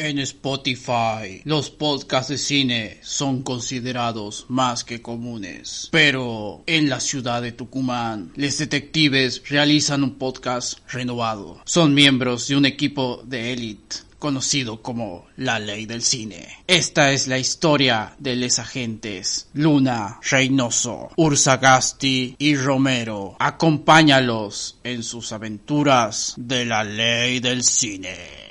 En Spotify, los podcasts de cine son considerados más que comunes. Pero en la ciudad de Tucumán, los detectives realizan un podcast renovado. Son miembros de un equipo de élite conocido como la ley del cine. Esta es la historia de los agentes Luna, Reynoso, Ursagasti y Romero. Acompáñalos en sus aventuras de la ley del cine.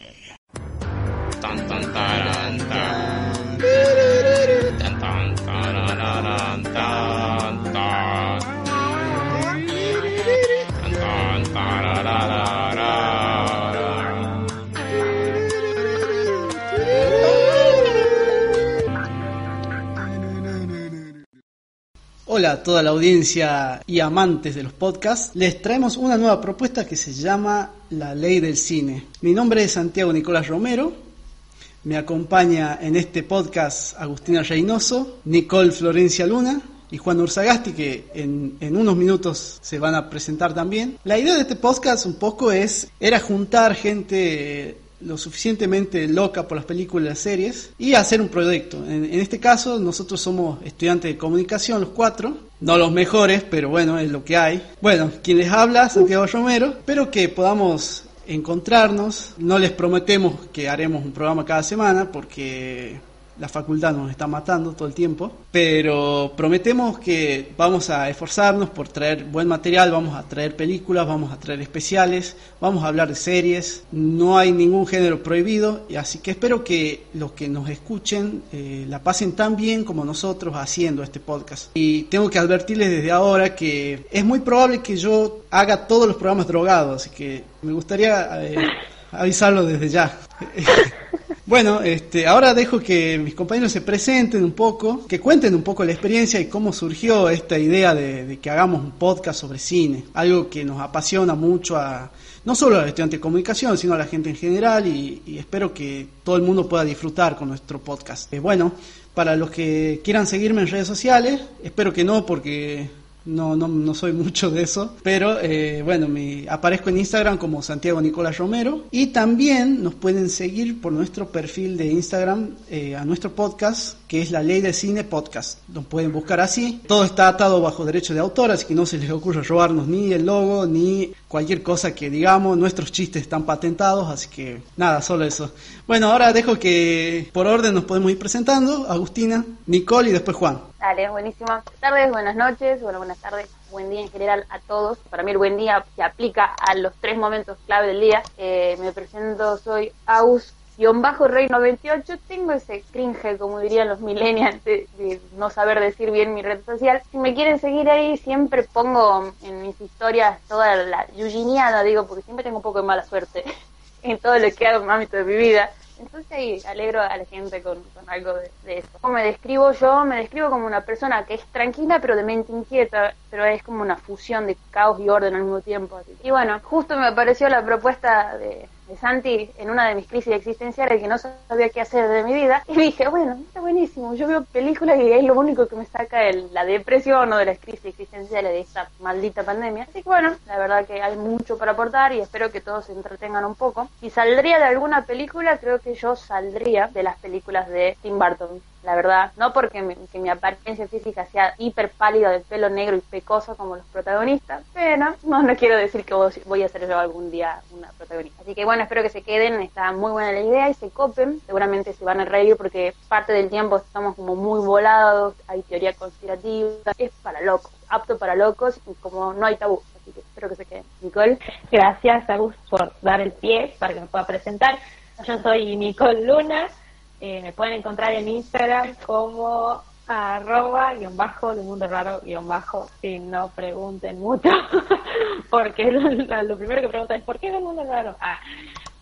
Hola a toda la audiencia y amantes de los podcasts. Les traemos una nueva propuesta que se llama La Ley del Cine. Mi nombre es Santiago Nicolás Romero. Me acompaña en este podcast Agustina Reynoso, Nicole Florencia Luna y Juan Ursagasti, que en, en, unos minutos se van a presentar también. La idea de este podcast un poco es, era juntar gente lo suficientemente loca por las películas y las series y hacer un proyecto. En, este caso, nosotros somos estudiantes de comunicación, los cuatro. No los mejores, pero bueno, es lo que hay. Bueno, quien les habla, Santiago Romero. Espero que podamos encontrarnos. No les prometemos que haremos un programa cada semana porque la facultad nos está matando todo el tiempo, pero prometemos que vamos a esforzarnos por traer buen material, vamos a traer películas, vamos a traer especiales, vamos a hablar de series, no hay ningún género prohibido, y así que espero que los que nos escuchen eh, la pasen tan bien como nosotros haciendo este podcast. Y tengo que advertirles desde ahora que es muy probable que yo haga todos los programas drogados, así que me gustaría eh, avisarlo desde ya. Bueno, este, ahora dejo que mis compañeros se presenten un poco, que cuenten un poco la experiencia y cómo surgió esta idea de, que hagamos un podcast sobre cine, algo que nos apasiona mucho a no solo a los estudiantes de comunicación, sino a la gente en general y, espero que todo el mundo pueda disfrutar con nuestro podcast. Eh, bueno, para los que quieran seguirme en redes sociales, espero que no porque no, no, no soy mucho de eso, pero eh, bueno, me aparezco en Instagram como Santiago Nicolás Romero y también nos pueden seguir por nuestro perfil de Instagram eh, a nuestro podcast que es la Ley de Cine Podcast. Nos pueden buscar así. Todo está atado bajo derecho de autor, así que no se les ocurra robarnos ni el logo ni cualquier cosa que digamos. Nuestros chistes están patentados, así que nada, solo eso. Bueno, ahora dejo que por orden nos podemos ir presentando. Agustina, Nicole y después Juan. Dale, buenísimo. Buenas tardes, buenas noches, bueno, buenas tardes, buen día en general a todos. Para mí el buen día se aplica a los tres momentos clave del día. Eh, me presento, soy Aus bajo rey 98 tengo ese cringe como dirían los millennials de, no saber decir bien mi red social si me quieren seguir ahí siempre pongo en mis historias toda la yuginiana digo porque siempre tengo un poco de mala suerte en todo lo que hago en ámbito de mi vida entonces ahí alegro a la gente con, algo de, eso. ¿Cómo me describo yo? Me describo como una persona que es tranquila pero de mente inquieta, pero es como una fusión de caos y orden al mismo tiempo. Y bueno, justo me apareció la propuesta de, de Santi en una de mis crisis existenciales que no sabía qué hacer de mi vida y dije, bueno, está buenísimo, yo veo películas y es lo único que me saca de la depresión o de las crisis existenciales de esta maldita pandemia. Así que bueno, la verdad que hay mucho para aportar y espero que todos se entretengan un poco. Si saldría de alguna película, creo que yo saldría de las películas de Tim Burton la verdad. No porque mi, que mi apariencia física sea hiper pálida, de pelo negro y pecoso como los protagonistas, pero no, no quiero decir que voy a ser yo algún día una protagonista. Así que bueno, espero que se queden, está muy buena la idea y se copen. Seguramente se van a reír porque parte del tiempo estamos como muy volados, hay teoría conspirativa, es para locos, apto para locos y como no hay tabú. Así que espero que se queden. Nicole. Gracias, Agus, por dar el pie para que me pueda presentar. Yo soy Nicole Luna. Eh, me pueden encontrar en Instagram como arroba guion bajo de mundo raro guion bajo si no pregunten mucho porque lo, primero que preguntan es ¿por qué de mundo raro? Ah,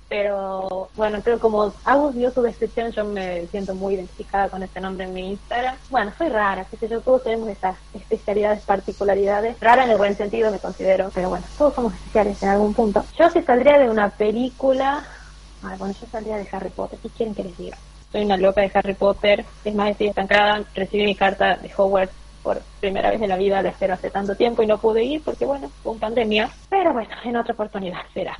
pero bueno, creo como Agus dio su descripción, yo me siento muy identificada con este nombre en mi Instagram. Bueno, soy rara, qué sé yo, todos tenemos esas especialidades, particularidades. Rara en el buen sentido me considero, pero bueno, todos somos especiales en algún punto. Yo si saldría de una película, ah, bueno, yo saldría de Harry Potter, ¿qué quieren que les diga? Soy una loca de Harry Potter, es más, estoy estancada, recibí mi carta de Hogwarts por primera vez en la vida, la espero hace tanto tiempo y no pude ir porque, bueno, fue una pandemia, pero bueno, en otra oportunidad será.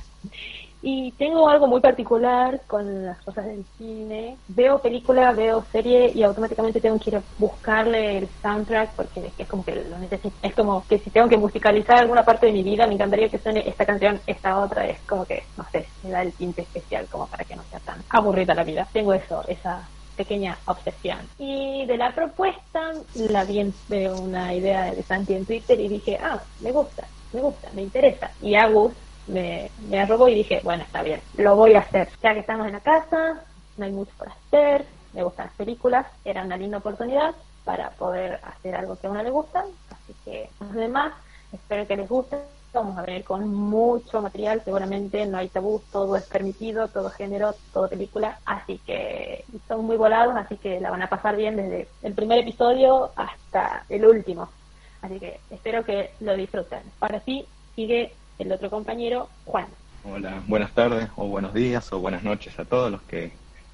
Y tengo algo muy particular con las cosas del cine. Veo película, veo serie y automáticamente tengo que ir a buscarle el soundtrack porque es como que lo necesito. Es como que si tengo que musicalizar alguna parte de mi vida, me encantaría que suene esta canción, esta otra. Es como que, no sé, me da el tinte especial como para que no sea tan aburrida la vida. Tengo eso, esa pequeña obsesión. Y de la propuesta la vi de una idea de Santi en Twitter y dije, ah, me gusta, me gusta, me interesa. Y Agus me, me arrobó y dije, bueno, está bien, lo voy a hacer. Ya que estamos en la casa, no hay mucho por hacer, me gustan las películas, era una linda oportunidad para poder hacer algo que a uno le gusta, así que los demás, espero que les guste. Vamos a ver con mucho material, seguramente no hay tabú, todo es permitido, todo género, todo película, así que son muy volados, así que la van a pasar bien desde el primer episodio hasta el último. Así que espero que lo disfruten. Ahora sí, sigue el otro compañero, Juan. Hola, buenas tardes o buenos días o buenas noches a todos los que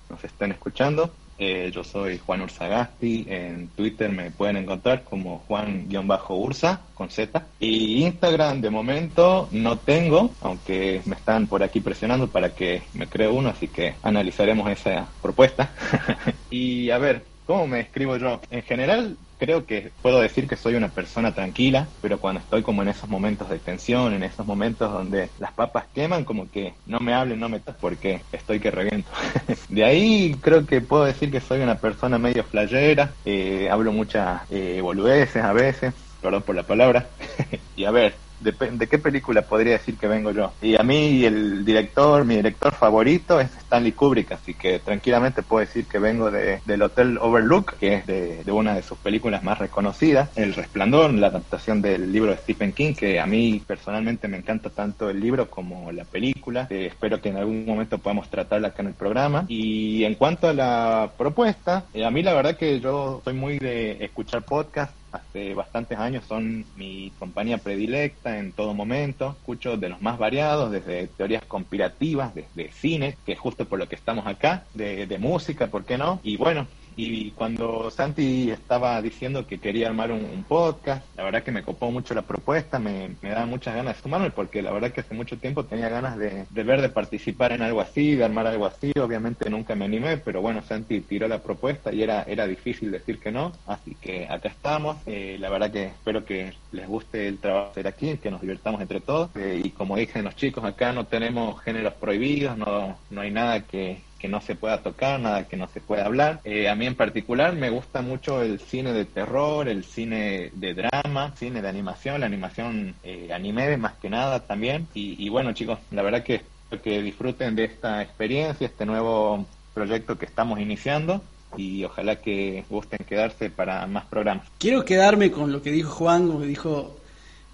nos estén escuchando. Eh, yo soy Juan Ursagasti, en Twitter me pueden encontrar como Juan-Ursa con Z. Y Instagram de momento no tengo, aunque me están por aquí presionando para que me cree uno, así que analizaremos esa propuesta. y a ver, ¿cómo me escribo yo? En general creo que puedo decir que soy una persona tranquila, pero cuando estoy como en esos momentos de tensión, en esos momentos donde las papas queman, como que no me hablen, no me porque estoy que reviento. de ahí creo que puedo decir que soy una persona medio flayera, eh, hablo muchas eh, boludeces a veces, perdón por la palabra. y a ver, de, qué película podría decir que vengo yo. Y a mí el director, mi director favorito es Stanley Kubrick, así que tranquilamente puedo decir que vengo de, del Hotel Overlook, que es de, una de sus películas más reconocidas, El Resplandor, la adaptación del libro de Stephen King, que a mí personalmente me encanta tanto el libro como la película. Eh, espero que en algún momento podamos tratarla acá en el programa. Y en cuanto a la propuesta, eh, a mí la verdad que yo soy muy de escuchar podcasts hace bastantes años son mi compañía predilecta en todo momento. Escucho de los más variados, desde teorías conspirativas, desde cine, que es justo por lo que estamos acá, de, de música, ¿por qué no? Y bueno, y cuando Santi estaba diciendo que quería armar un, podcast, la verdad que me copó mucho la propuesta, me, me da muchas ganas de sumarme, porque la verdad que hace mucho tiempo tenía ganas de, ver, de participar en algo así, de armar algo así. Obviamente nunca me animé, pero bueno, Santi tiró la propuesta y era, era difícil decir que no. Así que acá estamos. Eh, la verdad que espero que les guste el trabajo hacer aquí, que nos divirtamos entre todos. Eh, y como dicen los chicos, acá no tenemos géneros prohibidos, no, no hay nada que que no se pueda tocar, nada que no se pueda hablar. Eh, a mí en particular me gusta mucho el cine de terror, el cine de drama, cine de animación, la animación eh, anime más que nada también. Y, bueno chicos, la verdad que espero que disfruten de esta experiencia, este nuevo proyecto que estamos iniciando y ojalá que gusten quedarse para más programas. Quiero quedarme con lo que dijo Juan, como dijo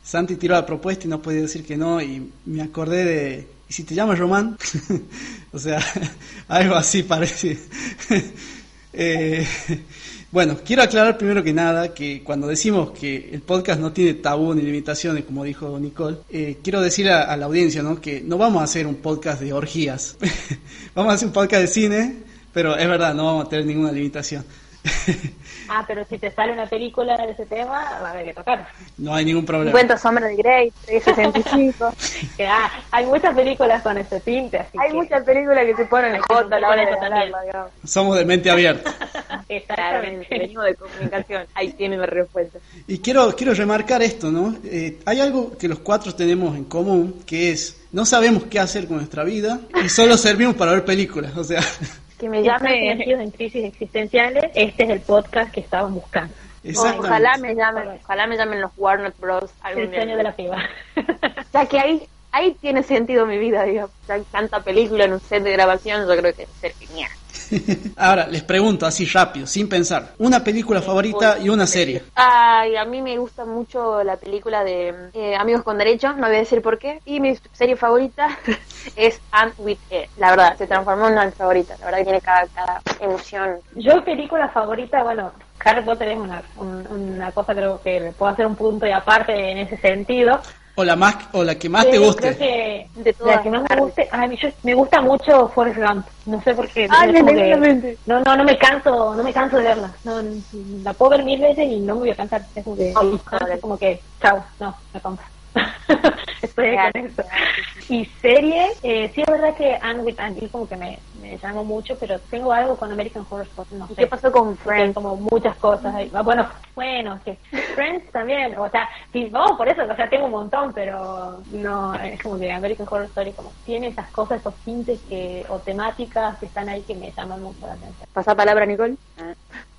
Santi tiró la propuesta y no podía decir que no y me acordé de ¿y si te llamas Román? o sea, algo así parece. Eh, bueno, quiero aclarar primero que nada que cuando decimos que el podcast no tiene tabú ni limitaciones, como dijo Nicole, eh, quiero decir a, la audiencia ¿no? que no vamos a hacer un podcast de orgías, vamos a hacer un podcast de cine, pero es verdad, no vamos a tener ninguna limitación. Ah, pero si te sale una película de ese tema, va a haber que tocar. No hay ningún problema. Cuento Sombra de Grey, 365. ah, hay muchas películas con ese tinte. Así hay muchas películas que se ponen en foto a la hora de también. Somos de mente abierta. Exactamente, venimos de comunicación. Ahí tiene la respuesta. Y quiero, quiero remarcar esto, ¿no? Eh, hay algo que los cuatro tenemos en común, que es no sabemos qué hacer con nuestra vida y solo servimos para ver películas, o sea que me llame en crisis existenciales, este es el podcast que estaban buscando. ojalá me llamen, ojalá me llamen los Warner Bros. El sueño de la piba. ya que ahí, ahí tiene sentido mi vida, digo. tanta película en un set de grabación, yo creo que es genial. Ahora, les pregunto así rápido, sin pensar, una película favorita y una serie. Ay, a mí me gusta mucho la película de eh, Amigos con Derechos, no voy a decir por qué. Y mi serie favorita es Anne with E. La verdad, se transformó en una favorita. La verdad que tiene cada, cada emoción. Yo película favorita, bueno, Harry Potter es una, una cosa creo que puedo hacer un punto y aparte en ese sentido. O la más o la que más te guste. Que de todas la que más me guste, a mí me gusta mucho Forrest Gump. No sé por qué. no, no, no me canso, no me canso de verla. No, la puedo ver mil veces y no me voy a cansar. Es como que, como que chao, no, me compro. Estoy con eso. Y serie, eh, sí es verdad que Anne with Andy como que me, me llamó mucho, pero tengo algo con American Horror Story. No sé. ¿Qué pasó con Friends? Como muchas cosas. ahí. Ah, Bueno, bueno, que Friends también, o sea, sí, vamos por eso, o sea, tengo un montón, pero no, es como que American Horror Story como tiene esas cosas, esos tintes que, o temáticas que están ahí que me llaman mucho la atención. Pasa palabra, Nicole. Ah.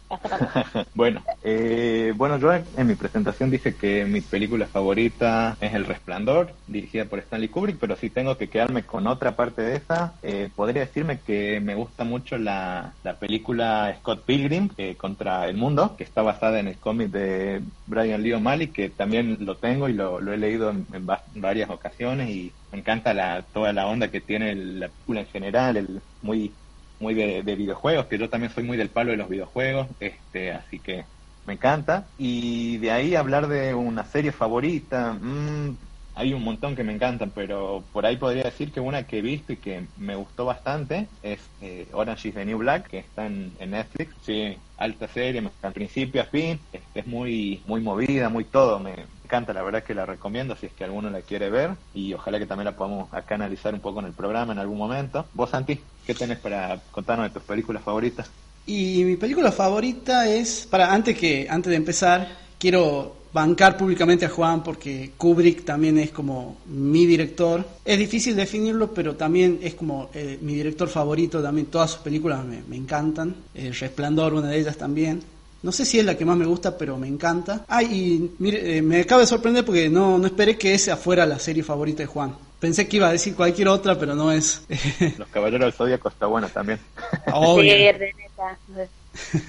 Bueno, eh, bueno, yo en, mi presentación dije que mi película favorita es El Resplandor, dirigida por Stanley Kubrick, pero si tengo que quedarme con otra parte de esa, eh, podría decirme que me gusta mucho la, la película Scott Pilgrim eh, contra el mundo, que está basada en el cómic de Brian Lee O'Malley, que también lo tengo y lo, lo he leído en, en va- varias ocasiones y me encanta la, toda la onda que tiene la película en general, el muy muy de, de videojuegos, que yo también soy muy del palo de los videojuegos, este, así que me encanta. Y de ahí hablar de una serie favorita, mm, hay un montón que me encantan, pero por ahí podría decir que una que he visto y que me gustó bastante es eh, Orange is the New Black, que está en, en Netflix. Sí, alta serie, me encanta, principio a fin, este, es muy, muy movida, muy todo, me encanta, la verdad que la recomiendo si es que alguno la quiere ver y ojalá que también la podamos acá analizar un poco en el programa en algún momento. Vos, Santi, ¿qué tenés para contarnos de tus películas favoritas? Y mi película favorita es, para antes que antes de empezar, quiero bancar públicamente a Juan porque Kubrick también es como mi director. Es difícil definirlo, pero también es como eh, mi director favorito. También todas sus películas me, me encantan. El Resplandor, una de ellas también. No sé si es la que más me gusta, pero me encanta. Ah, y mire, eh, me acaba de sorprender porque no, no esperé que esa fuera la serie favorita de Juan. Pensé que iba a decir cualquier otra, pero no es. Los Caballeros del Zodíaco está bueno también. obvio. Sí, Renata.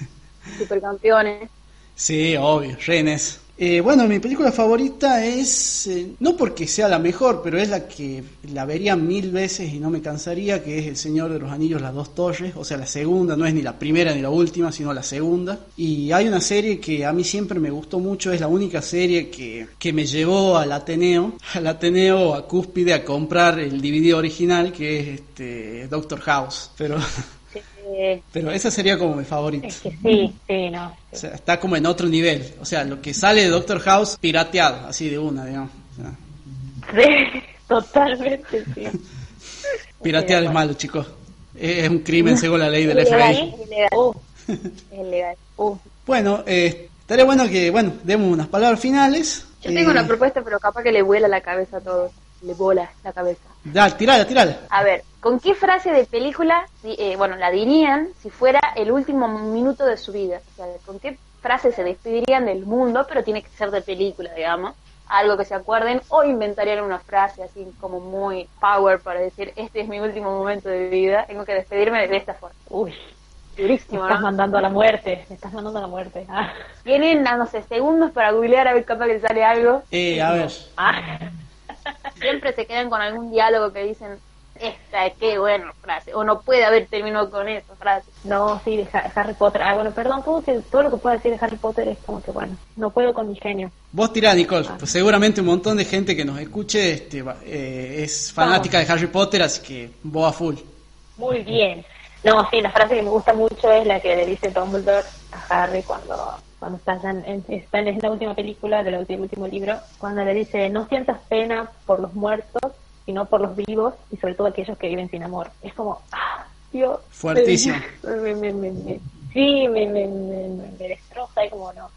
Supercampeones. Sí, obvio, Renes. Eh, bueno, mi película favorita es, eh, no porque sea la mejor, pero es la que la vería mil veces y no me cansaría, que es El Señor de los Anillos, Las Dos Torres, o sea, la segunda, no es ni la primera ni la última, sino la segunda. Y hay una serie que a mí siempre me gustó mucho, es la única serie que, que me llevó al Ateneo, al Ateneo, a Cúspide, a comprar el DVD original, que es este, Doctor House. Pero, Pero esa sería como mi favorita. Es que sí, sí, no. O sea, está como en otro nivel. O sea, lo que sale de Doctor House pirateado, así de una, digamos. O sea, Sí, totalmente, sí. piratear es malo, chicos. Es un crimen según la ley del FBI. ilegal. Uh, uh. Bueno, eh, estaría bueno que, bueno, demos unas palabras finales. Yo tengo Eh, una propuesta, pero capaz que le vuela la cabeza a todos. Le bola la cabeza. Dale, tirala, tirala. A ver, ¿con qué frase de película, eh, bueno, la dirían si fuera el último minuto de su vida? O sea, ¿con qué frase se despedirían del mundo, pero tiene que ser de película, digamos? Algo que se acuerden o inventarían una frase así como muy power para decir, este es mi último momento de vida, tengo que despedirme de esta forma. Uy, me Durísimo, estás ¿no? mandando a la muerte, me estás mandando a la muerte. Ah, Tienen, ah, no sé, segundos para googlear a ver capaz que sale algo. Eh, a ver. ah. Siempre se quedan con algún diálogo que dicen, esta, qué buena frase, o no puede haber terminado con esa frase. No, sí, de Ha- Harry Potter. Ah, bueno, perdón, todo, que, todo lo que pueda decir de Harry Potter es como que, bueno, no puedo con mi genio. Vos tirá, Nicole. Pues seguramente un montón de gente que nos escuche este, va- eh, es fanática de Harry Potter, así que vos a full. Muy bien. No, sí, la frase que me gusta mucho es la que le dice Dumbledore a Harry cuando, cuando está, ya en, en- está en la última película del último libro, cuando le dice, no sientas pena por los muertos, sino por los vivos y sobre todo aquellos que viven sin amor. Es como, ah, Dios. Fuertísimo. Me, me, me, me- sí, me, me, me, me- me destroza y como no.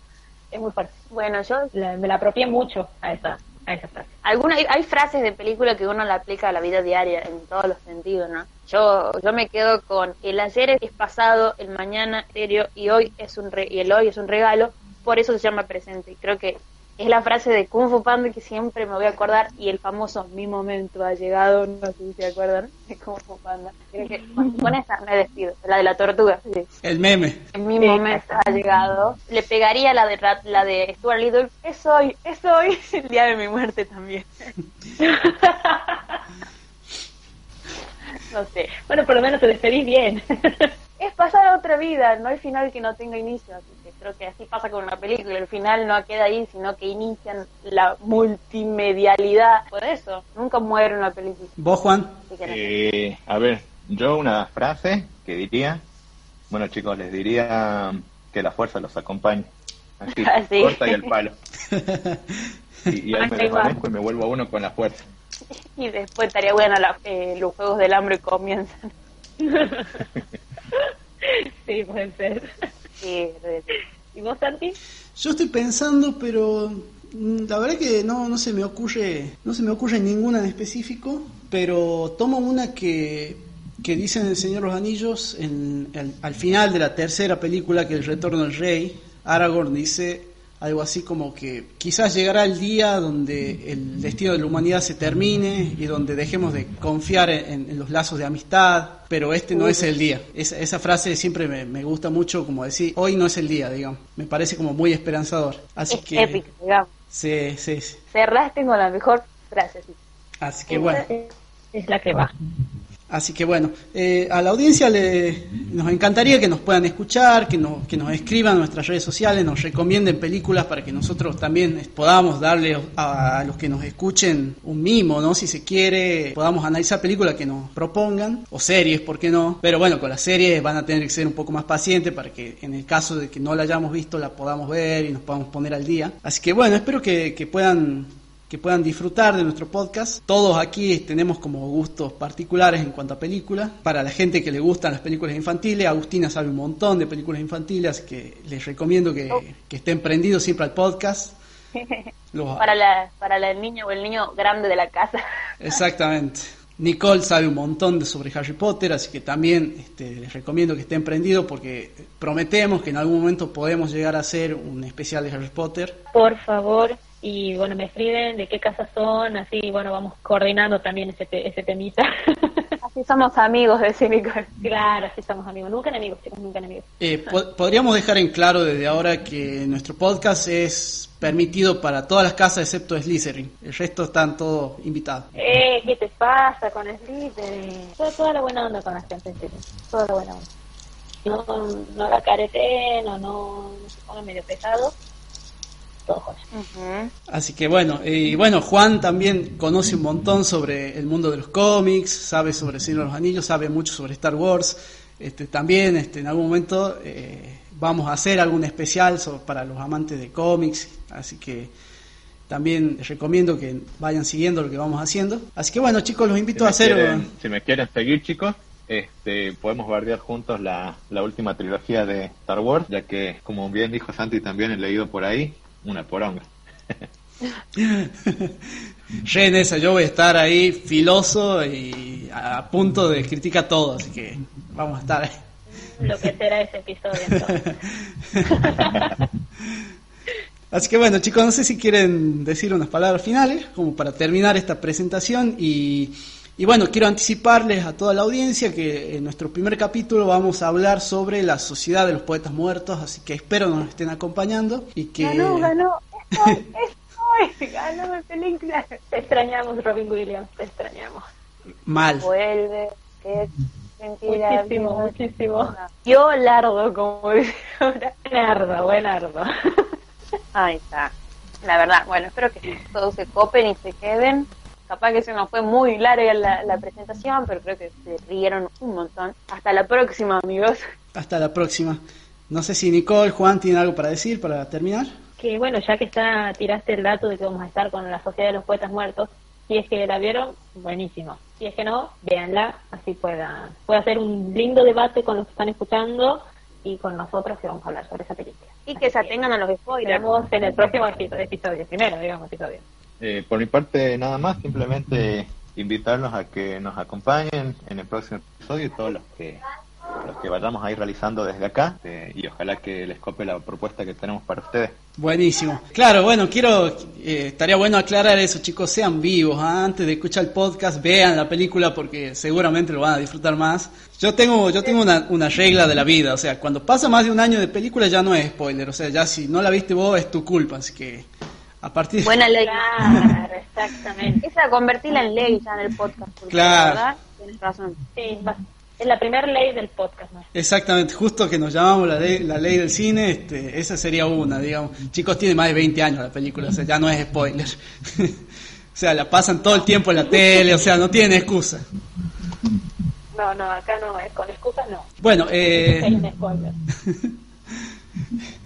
Es muy fuerte. Bueno, yo La- me la apropié mucho a esa, a esa frase. Alguna, hay, hay frases de película que uno la aplica a la vida diaria en todos los sentidos, ¿no? Yo, yo me quedo con el ayer es pasado, el mañana es serio y hoy es un re- y el hoy es un regalo, por eso se llama presente. Y creo que es la frase de Kung Fu Panda que siempre me voy a acordar y el famoso mi momento ha llegado, no sé si se acuerdan, de Kung Fu Panda. Creo que con con esa me despido, la de la tortuga. sí. El meme. Mi Sí, momento ha llegado. Le pegaría la de Rat- la de Stuart Little. Es hoy, es hoy, el día de mi muerte también. no sé. Bueno, por lo menos te despedís bien. Es pasar a otra vida, no hay final que no tenga inicio. Así que creo que así pasa con una película. El final no queda ahí, sino que inician la multimedialidad. Por eso, nunca muere una película. Vos, Juan. Eh, a ver, yo una frase que diría, bueno chicos, les diría que la fuerza los acompañe. Así, Así. corta y al palo. Y, y ahí me desvanezco y me vuelvo a uno con la fuerza. Y después estaría bueno la- eh, los Juegos del Hambre comienzan. sí, puede ser. Sí, ¿Y vos, Santi? Yo estoy pensando, pero mm, la verdad que no, no se me ocurre, no se me ocurre ninguna en específico, pero tomo una que, que dice en El Señor de los Anillos, en, el- al final de la tercera película, que es El Retorno del Rey, Aragorn dice algo así como que quizás llegará el día donde el destino de la humanidad se termine y donde dejemos de confiar en, en los lazos de amistad, pero este no es el día. Esa, esa frase siempre me, me gusta mucho, como decir, hoy no es el día, digamos. Me parece como muy esperanzador. Así es que... épico, digamos. Sí, sí, sí. Cerraste con la mejor frase. sí. Así que bueno. Es la que va. Así que bueno, eh, a la audiencia le, nos encantaría que nos puedan escuchar, que nos, que nos escriban en nuestras redes sociales, nos recomienden películas para que nosotros también podamos darle a, a los que nos escuchen un mimo, ¿no? Si se quiere, podamos analizar películas que nos propongan, o series, ¿por qué no? Pero bueno, con las series van a tener que ser un poco más pacientes para que en el caso de que no la hayamos visto la podamos ver y nos podamos poner al día. Así que bueno, espero que, que puedan que puedan disfrutar de nuestro podcast. Todos aquí tenemos como gustos particulares en cuanto a películas. Para la gente que le gustan las películas infantiles, Agustina sabe un montón de películas infantiles, así que les recomiendo que, que estén prendidos siempre al podcast. Los- Para, la, para la- el niño o el niño grande de la casa. Exactamente. Nicole sabe un montón de sobre Harry Potter, así que también este, les recomiendo que estén prendidos porque prometemos que en algún momento podemos llegar a hacer un especial de Harry Potter. Por favor. Y bueno, me escriben de qué casa son, así, bueno, vamos coordinando también ese, te- ese temita. Así somos amigos, decía Nicole. claro, así estamos amigos. Nunca enemigos, chicos, nunca enemigos. Eh, po- podríamos dejar en claro desde ahora que nuestro podcast es permitido para todas las casas excepto Slytherin. El resto están todos invitados. Eh, ¿qué te pasa con Slytherin? Toda, toda la buena onda con la gente. Toda la buena onda. No, no la careten o no, no se pongan medio pesados. Todo. Así que bueno, y bueno, Juan también conoce un montón sobre el mundo de los cómics, sabe sobre el Señor de los Anillos, sabe mucho sobre Star Wars. Este, también este, en algún momento eh, vamos a hacer algún especial so- para los amantes de cómics, así que también les recomiendo que vayan siguiendo lo que vamos haciendo. Así que bueno chicos, los invito a hacer... quieren, si me quieren seguir, chicos, este, podemos bardear juntos la, la última trilogía de Star Wars, ya que, como bien dijo Santi, también he leído por ahí una poronga. En esa, yo voy a estar ahí filoso y a, a punto de criticar todo, así que vamos a estar ahí. Lo que será ese episodio entonces. Así que bueno, chicos, no sé si quieren decir unas palabras finales, como para terminar esta presentación. Y, y bueno, quiero anticiparles a toda la audiencia que en nuestro primer capítulo vamos a hablar sobre la Sociedad de los Poetas Muertos, así que espero nos estén acompañando y que... Ganó, ganó. Estoy, estoy. Ganó mi película. Te extrañamos, Robin Williams, te extrañamos. Mal. Vuelve. Que es mentira. Muchísimo, muchísimo. Yo lardo, como dice ahora. Buenardo, buenardo. Ahí está. La verdad, bueno, espero que todos se copen y se queden. Capaz que se nos fue muy larga la, la presentación, pero creo que se rieron un montón. Hasta la próxima, amigos. Hasta la próxima. No sé si Nicole, Juan tienen algo para decir para terminar. Que bueno, ya que está tiraste el dato de que vamos a estar con la Sociedad de los Poetas Muertos, si es que la vieron, buenísimo. Si es que no, véanla, así pueda, puede hacer un lindo debate con los que están escuchando y con nosotros que vamos a hablar sobre esa película. Y que se atengan a los spoilers. Nos vemos en el próximo episodio, episodio primero, digamos, episodio. Eh, por mi parte, nada más, simplemente invitarlos a que nos acompañen en el próximo episodio y todos los que los que vayamos a ir realizando desde acá eh, y ojalá que les cope la propuesta que tenemos para ustedes. Buenísimo. Claro, bueno, quiero, eh, estaría bueno aclarar eso, chicos, sean vivos, ¿ah? antes de escuchar el podcast, vean la película porque seguramente lo van a disfrutar más. Yo tengo, yo tengo una, una regla de la vida, o sea, cuando pasa más de un año de película ya no es spoiler, o sea, ya si no la viste vos es tu culpa, así que a partir de... Buena ley. Claro, exactamente. Esa convertirla en ley ya en el podcast. Porque Claro. Verdad, tienes razón. Sí, va- es la primera ley del podcast, ¿no? Exactamente, justo que nos llamamos la ley, la ley del cine, este, esa sería una, digamos. Chicos, tiene más de 20 años la película, o sea, ya no es spoiler. o sea, la pasan todo el tiempo en la tele, o sea, no tienen excusa. No, no, acá no es con excusas, no. Bueno, eh...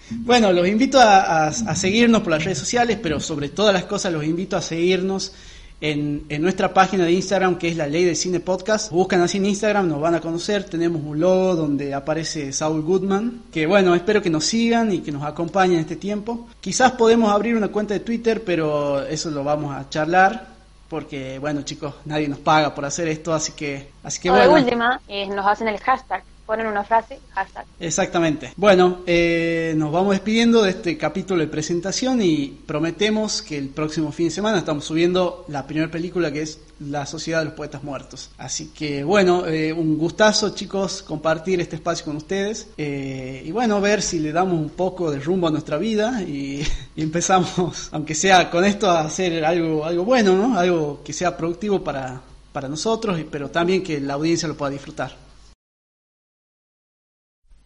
Bueno, los invito a, seguirnos por las redes sociales, pero sobre todas las cosas los invito a seguirnos en, nuestra página de Instagram, que es la Ley del Cine Podcast. Buscan así en Instagram, nos van a conocer. Tenemos un logo donde aparece Saul Goodman. Que bueno, espero que nos sigan y que nos acompañen en este tiempo. Quizás podemos abrir una cuenta de Twitter, pero eso lo vamos a charlar. Porque, bueno, chicos, nadie nos paga por hacer esto, así que, así que bueno. De última, eh, nos hacen el hashtag ponen una frase, hashtag. Exactamente. Bueno, eh, nos vamos despidiendo de este capítulo de presentación y prometemos que el próximo fin de semana estamos subiendo la primera película que es La Sociedad de los Poetas Muertos. Así que bueno, eh, un gustazo chicos compartir este espacio con ustedes eh, y bueno, ver si le damos un poco de rumbo a nuestra vida y, y, empezamos, aunque sea con esto, a hacer algo, algo bueno, ¿no? Algo que sea productivo para, para nosotros, pero también que la audiencia lo pueda disfrutar.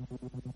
Thank you.